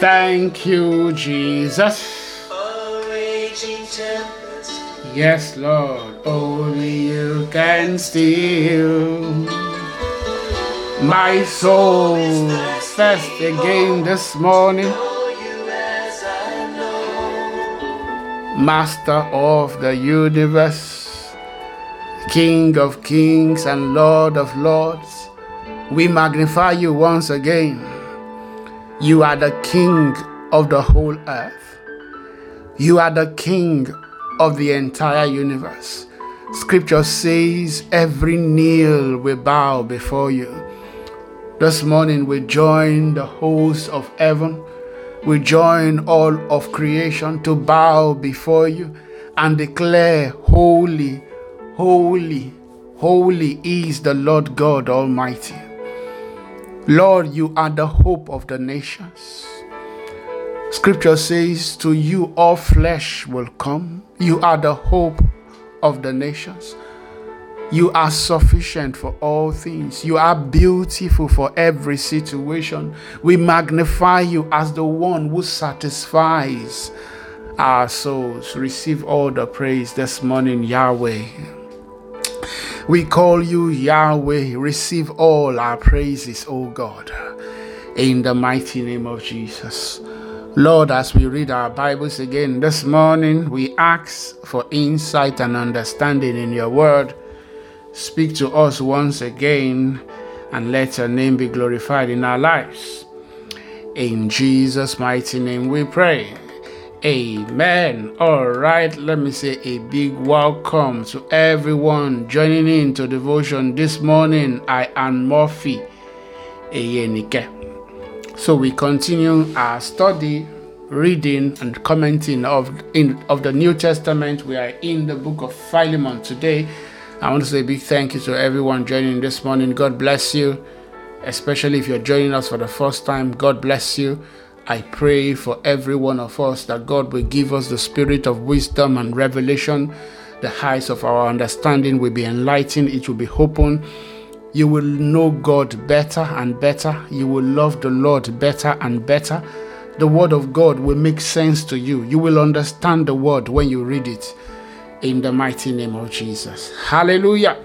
Thank you, Jesus. Yes, Lord, only you can steal my soul. First again this morning. Master of the universe, King of kings and Lord of lords, we magnify you once again. You are the King of the whole earth. You are the King of the entire universe. Scripture says every knee will bow before you. This morning we join the host of heaven. We join all of creation to bow before you and declare, Holy, holy, holy is the Lord God Almighty. Lord, you are the hope of the nations. Scripture says, To you all flesh will come. You are the hope of the nations. You are sufficient for all things. You are beautiful for every situation. We magnify you as the one who satisfies our souls. Receive all the praise this morning, Yahweh. We call you Yahweh. Receive all our praises, O God, in the mighty name of Jesus. Lord, as we read our Bibles again this morning, we ask for insight and understanding in your word. Speak to us once again and let your name be glorified in our lives. In Jesus' mighty name we pray. Amen. All right, let me say a big welcome to everyone joining in to devotion this morning. I am Murphy Eyenike. So we continue our study, reading and commenting of in of the New Testament. We are in the book of Philemon today. I want to say a big thank you to everyone joining this morning. God bless you, especially if you're joining us for the first time. God bless you. I pray for every one of us that God will give us the spirit of wisdom and revelation. The heights of our understanding will be enlightened, it will be open. You will know God better and better. You will love the Lord better and better. The Word of God will make sense to you. You will understand the Word when you read it. In the mighty name of Jesus. Hallelujah.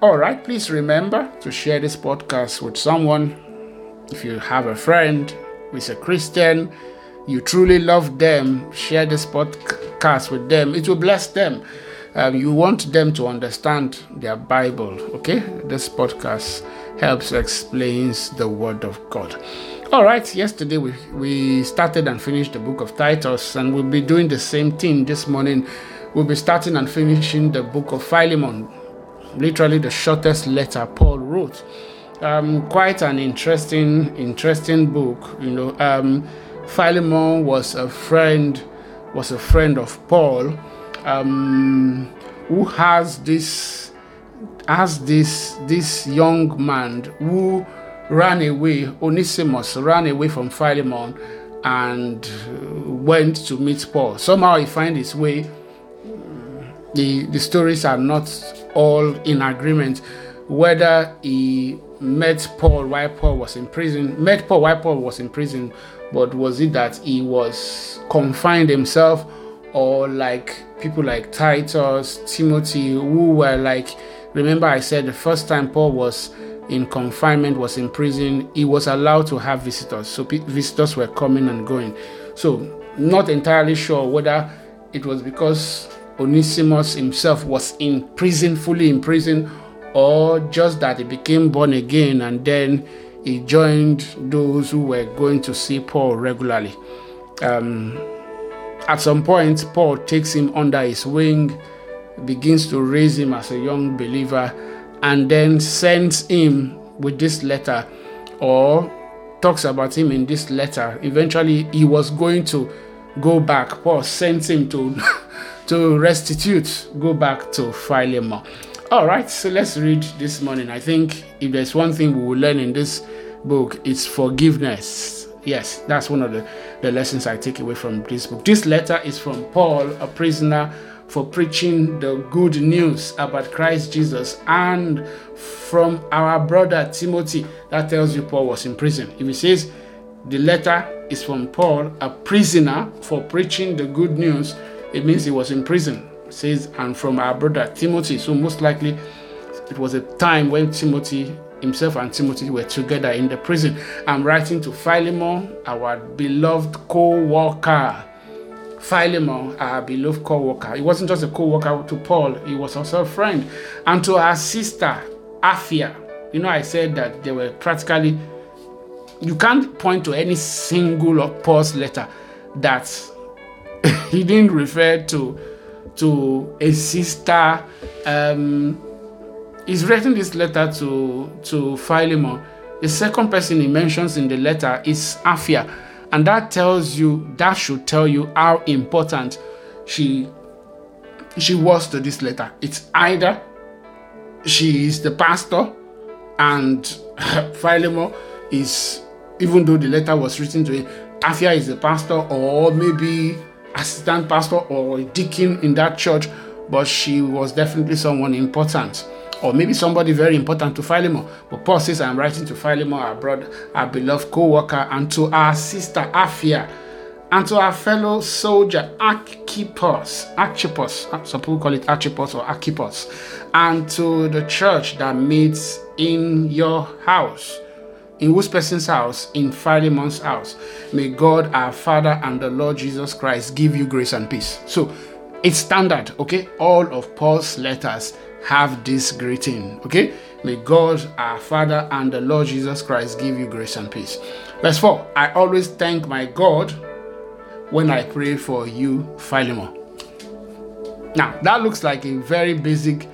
All right, please remember to share this podcast with someone. If you have a friend, is a Christian, you truly love them, share this podcast with them. It will bless them. Um, you want them to understand their Bible, okay? This podcast helps explains the Word of God. All right, yesterday we, we started and finished the book of Titus, and we'll be doing the same thing this morning. We'll be starting and finishing the book of Philemon, literally the shortest letter Paul wrote um, quite an interesting, interesting book. You know, um, Philemon was a friend, was a friend of Paul, um, who has this, has this, this young man who ran away. Onesimus ran away from Philemon and went to meet Paul. Somehow he find his way. The the stories are not all in agreement whether he met Paul while Paul was in prison, met Paul while Paul was in prison, but was it that he was confined himself or like people like Titus, Timothy, who were like, remember I said the first time Paul was in confinement, was in prison, he was allowed to have visitors. So visitors were coming and going. So, not entirely sure whether it was because Onesimus himself was in prison, fully in prison, or just that he became born again and then he joined those who were going to see Paul regularly. Um, at some point, Paul takes him under his wing, begins to raise him as a young believer, and then sends him with this letter or talks about him in this letter. Eventually, he was going to go back. Paul sent him to, to restitute, go back to Philemon. All right, so let's read this morning. I think if there's one thing we will learn in this book, it's forgiveness. Yes, that's one of the, the lessons I take away from this book. This letter is from Paul, a prisoner for preaching the good news about Christ Jesus, and from our brother Timothy. That tells you Paul was in prison. If he says the letter is from Paul, a prisoner for preaching the good news. It means he was in prison. Says, and from our brother Timothy. So most likely it was a time when Timothy himself and Timothy were together in the prison. I'm writing to Philemon, our beloved co-worker. Philemon, our beloved co-worker. He wasn't just a co-worker to Paul, he was also a friend. And to our sister, Apphia. You know, I said that they were practically you can't point to any single of Paul's letter that he didn't refer to to a sister. Um, he's writing this letter to to Philemon. The second person he mentions in the letter is Apphia. and that tells you that should tell you how important she she was to this letter. It's either she is the pastor and Philemon is even though the letter was written to him, Apphia is the pastor or maybe assistant pastor or a deacon in that church, but she was definitely someone important. Or maybe somebody very important to Philemon. But Paul says, I'm writing to Philemon, our brother, our beloved co-worker, and to our sister Apphia, and to our fellow soldier Archippus, Archippus, some people call it Archippus or Archippus, and to the church that meets in your house in whose person's house? In Philemon's house. May God our Father and the Lord Jesus Christ give you grace and peace. So it's standard, okay? All of Paul's letters have this greeting, okay? May God our Father and the Lord Jesus Christ give you grace and peace. Verse 4 I always thank my God when I pray for you, Philemon. Now, that looks like a very basic,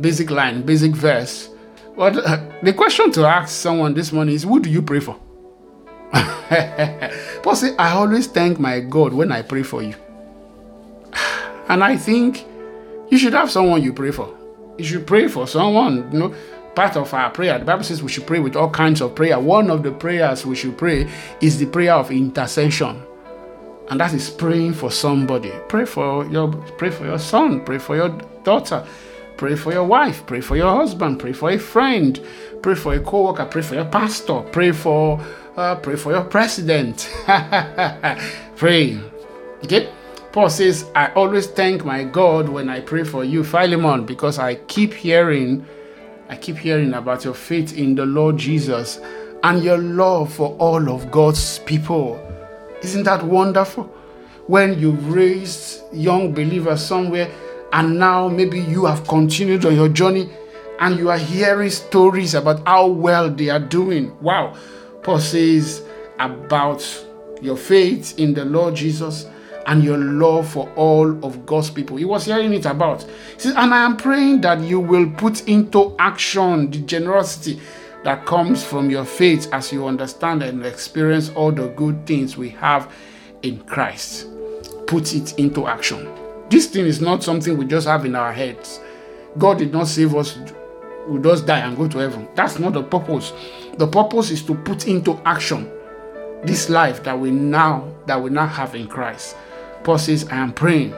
basic line, basic verse but uh, the question to ask someone this morning is who do you pray for? Paul said, I always thank my God when I pray for you. And I think you should have someone you pray for. You should pray for someone, you know, part of our prayer. The Bible says we should pray with all kinds of prayer. One of the prayers we should pray is the prayer of intercession. And that is praying for somebody. Pray for your pray for your son, pray for your daughter, Pray for your wife, pray for your husband, pray for a friend, pray for a co-worker, pray for your pastor, pray for uh, pray for your president. pray. Okay? Paul says, I always thank my God when I pray for you, Philemon, because I keep hearing, I keep hearing about your faith in the Lord Jesus and your love for all of God's people. Isn't that wonderful? When you've raised young believers somewhere and now maybe you have continued on your journey and you are hearing stories about how well they are doing. Wow. Paul says about your faith in the Lord Jesus and your love for all of God's people. He was hearing it about. He says, and I am praying that you will put into action the generosity that comes from your faith as you understand and experience all the good things we have in Christ. Put it into action. This thing is not something we just have in our heads. God did not save us, we just die and go to heaven. That's not the purpose. The purpose is to put into action this life that we now that we now have in Christ. Paul says, I am praying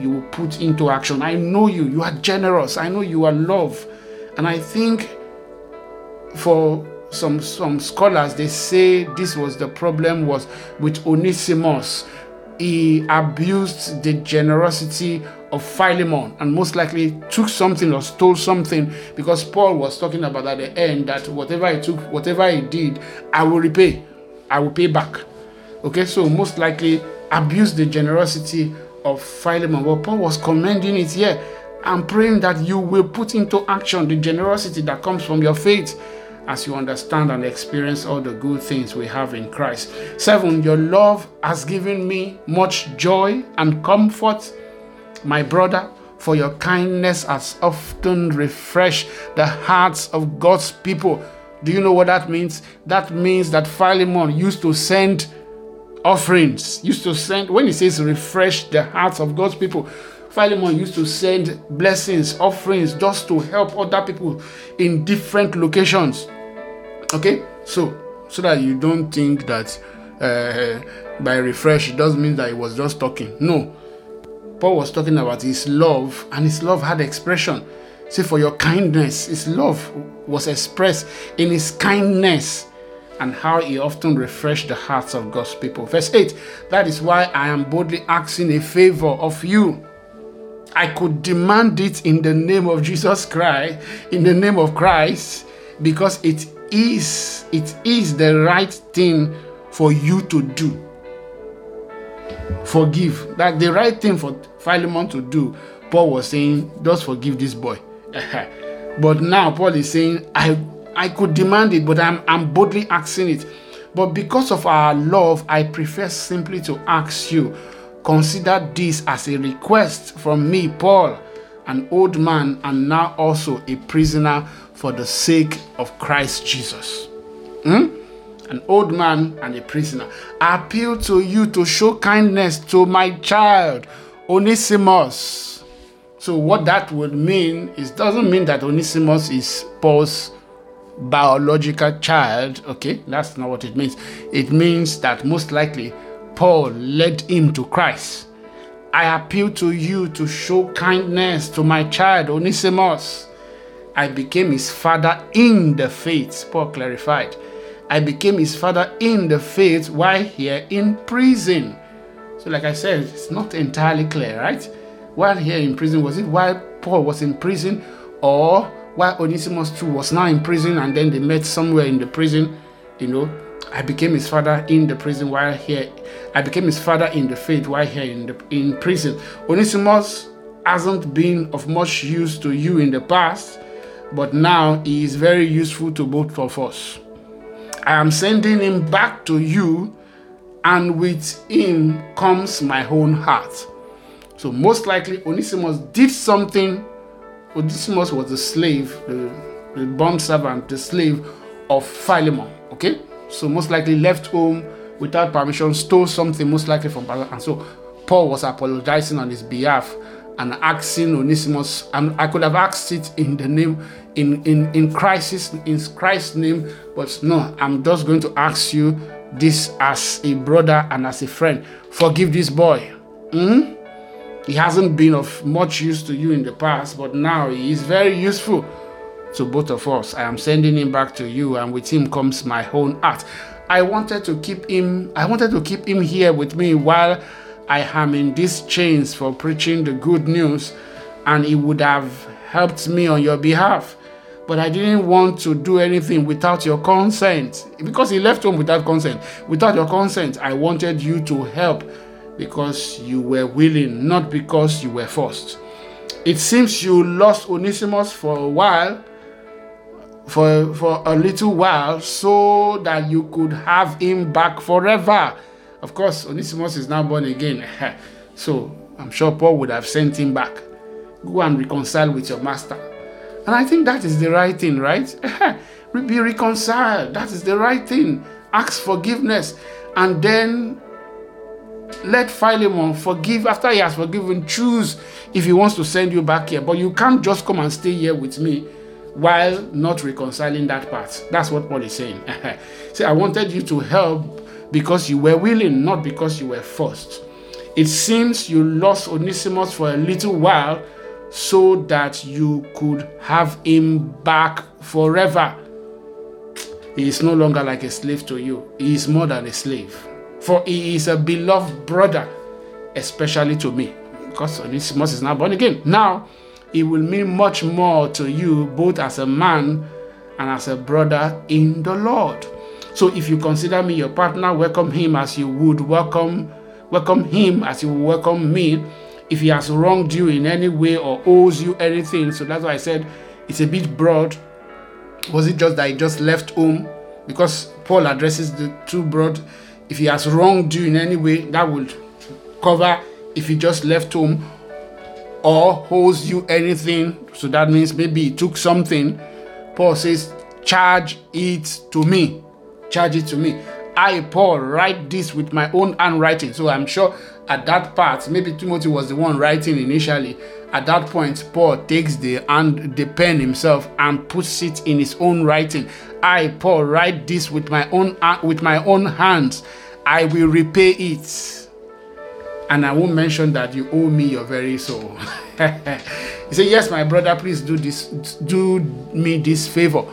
you will put into action. I know you, you are generous. I know you are love. And I think for some some scholars they say this was the problem was with Onesimus he abused the generosity of Philemon and most likely took something or stole something because Paul was talking about at the end that whatever he took, whatever he did, I will repay. I will pay back. Okay, so most likely abused the generosity of Philemon. Well, Paul was commending it here and praying that you will put into action the generosity that comes from your faith as you understand and experience all the good things we have in Christ. Seven, your love has given me much joy and comfort, my brother, for your kindness has often refreshed the hearts of God's people. Do you know what that means? That means that Philemon used to send offerings, used to send, when he says refresh the hearts of God's people, Philemon used to send blessings, offerings, just to help other people in different locations. Okay, so so that you don't think that uh, by refresh it doesn't mean that he was just talking. No, Paul was talking about his love, and his love had expression. See, for your kindness, his love was expressed in his kindness. and how he often refreshed the hearts of God's people. Verse 8 That is why I am boldly asking a favor of you. I could demand it in the name of Jesus Christ, in the name of Christ, because it is it is the right thing for you to do. Forgive. That the right thing for Philemon to do. Paul was saying, just forgive this boy. but now Paul is saying, I I could demand it, but I'm I'm boldly asking it. But because of our love, I prefer simply to ask you, consider this as a request from me, Paul, an old man and now also a prisoner for the sake of Christ Jesus. Hmm? An old man and a prisoner. I appeal to you to show kindness to my child, Onesimus. So, what that would mean is doesn't mean that Onesimus is Paul's biological child. Okay, that's not what it means. It means that most likely Paul led him to Christ. I appeal to you to show kindness to my child, Onesimus. I became his father in the faith, Paul clarified. I became his father in the faith while here in prison. So, like I said, it's not entirely clear, right? While here in prison, was it while Paul was in prison or while Onesimus too was now in prison and then they met somewhere in the prison? You know, I became his father in the prison while here. I became his father in the faith while here in the in prison. Onesimus hasn't been of much use to you in the past but now he is very useful to both of us. I am sending him back to you, and with him comes my own heart. So, most likely, Onesimus did something. Onesimus was a slave, the, the bond servant, the slave of Philemon. Okay? So, most likely left home without permission, stole something, most likely from Paul. And so, Paul was apologizing on his behalf and asking Onesimus, and I could have asked it in the name, in in in Christ's in Christ's name, but no, I'm just going to ask you this as a brother and as a friend. Forgive this boy. Mm? He hasn't been of much use to you in the past, but now he is very useful to both of us. I am sending him back to you, and with him comes my own heart. I wanted to keep him. I wanted to keep him here with me while I am in these chains for preaching the good news, and it would have helped me on your behalf. But I didn't want to do anything without your consent. Because he left home without consent. Without your consent, I wanted you to help because you were willing, not because you were forced. It seems you lost Onesimus for a while, for, for a little while, so that you could have him back forever. Of course, Onesimus is now born again. so I'm sure Paul would have sent him back. Go and reconcile with your master. And I think that is the right thing, right? Be reconciled. That is the right thing. Ask forgiveness. And then let Philemon forgive after he has forgiven. Choose if he wants to send you back here. But you can't just come and stay here with me while not reconciling that part. That's what Paul is saying. See, I wanted you to help because you were willing, not because you were forced. It seems you lost Onesimus for a little while so that you could have him back forever. He is no longer like a slave to you, he is more than a slave. For he is a beloved brother, especially to me, because Onesimus is now born again. Now, it will mean much more to you, both as a man and as a brother in the Lord. So if you consider me your partner, welcome him as you would welcome welcome him as you welcome me. If he has wronged you in any way or owes you anything, so that's why I said it's a bit broad. Was it just that he just left home? Because Paul addresses the two broad. If he has wronged you in any way, that would cover if he just left home or owes you anything. So that means maybe he took something. Paul says, charge it to me charge it to me. I, Paul, write this with my own handwriting. So I'm sure at that part, maybe Timothy was the one writing initially. At that point, Paul takes the hand, the pen himself and puts it in his own writing. I, Paul, write this with my own uh, with my own hands. I will repay it. And I won't mention that you owe me your very soul. he said, Yes, my brother, please do this, do me this favor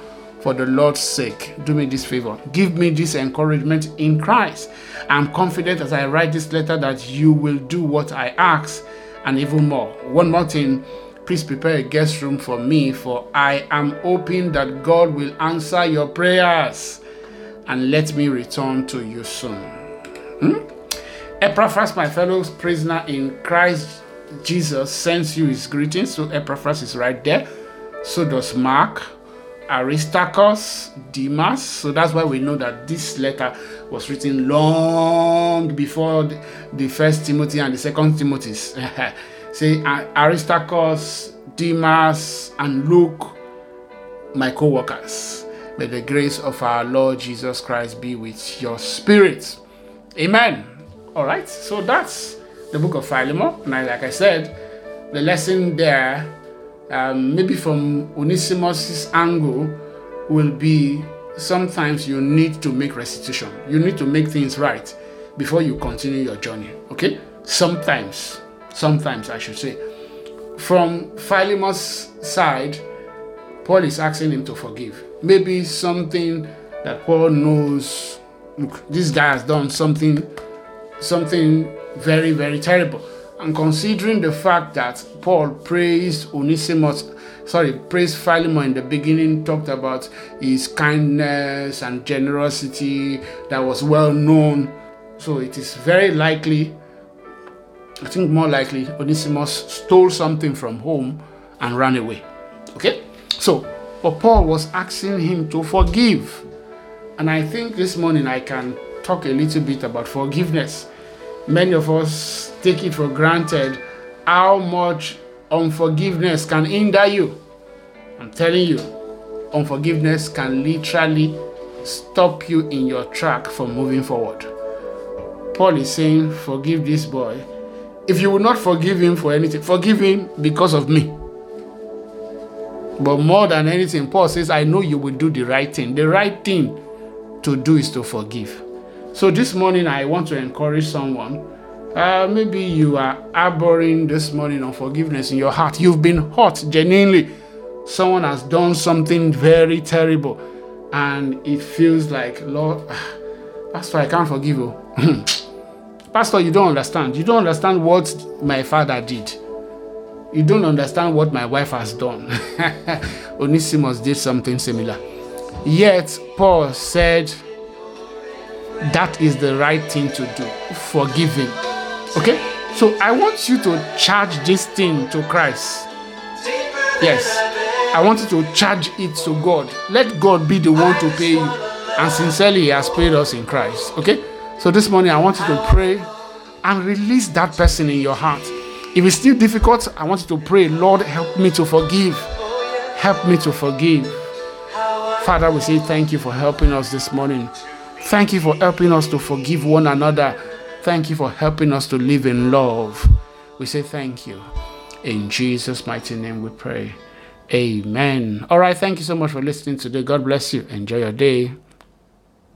for the Lord's sake, do me this favor. Give me this encouragement in Christ. I'm confident as I write this letter that you will do what I ask and even more. One more thing please prepare a guest room for me, for I am hoping that God will answer your prayers and let me return to you soon. Hmm? Epaphras, my fellow prisoner in Christ Jesus, sends you his greetings. So Epaphras is right there. So does Mark, Aristarchus, Demas. So that's why we know that this letter was written long before the, the first Timothy and the second Timothy. Say Aristarchus, Demas, and Luke, my co workers. May the grace of our Lord Jesus Christ be with your spirit. Amen. All right, so that's the book of Philemon. And like I said, the lesson there, um, maybe from Onesimus' angle, will be sometimes you need to make restitution. You need to make things right before you continue your journey. Okay? Sometimes sometimes I should say. From Philemon's side, Paul is asking him to forgive. Maybe something that Paul knows, look, this guy has done something, something very, very terrible. And considering the fact that Paul praised Onesimus, sorry, praised Philemon in the beginning, talked about his kindness and generosity that was well known. So it is very likely I think more likely Onesimus stole something from home and ran away. Okay? So, but Paul was asking him to forgive. And I think this morning I can talk a little bit about forgiveness. Many of us take it for granted how much unforgiveness can hinder you. I'm telling you, unforgiveness can literally stop you in your track from moving forward. Paul is saying, Forgive this boy if you will not forgive him for anything, forgive him because of me. But more than anything, Paul says, I know you will do the right thing. The right thing to do is to forgive. So this morning, I want to encourage someone. Uh, maybe you are harboring this morning unforgiveness in your heart. You've been hurt genuinely. Someone has done something very terrible, and it feels like, Lord, Pastor, I can't forgive you. Pastor, you don't understand. You don't understand what my father did. You don't understand what my wife has done. Onesimus did something similar. Yet, Paul said, that is the right thing to do. Forgiving. Okay? So I want you to charge this thing to Christ. Yes. I want you to charge it to God. Let God be the one to pay you. And sincerely, He has paid us in Christ. Okay? So this morning, I want you to pray and release that person in your heart. If it's still difficult, I want you to pray, Lord, help me to forgive. Help me to forgive. Father, we say thank you for helping us this morning. Thank you for helping us to forgive one another. Thank you for helping us to live in love. We say thank you. In Jesus' mighty name we pray. Amen. All right. Thank you so much for listening today. God bless you. Enjoy your day.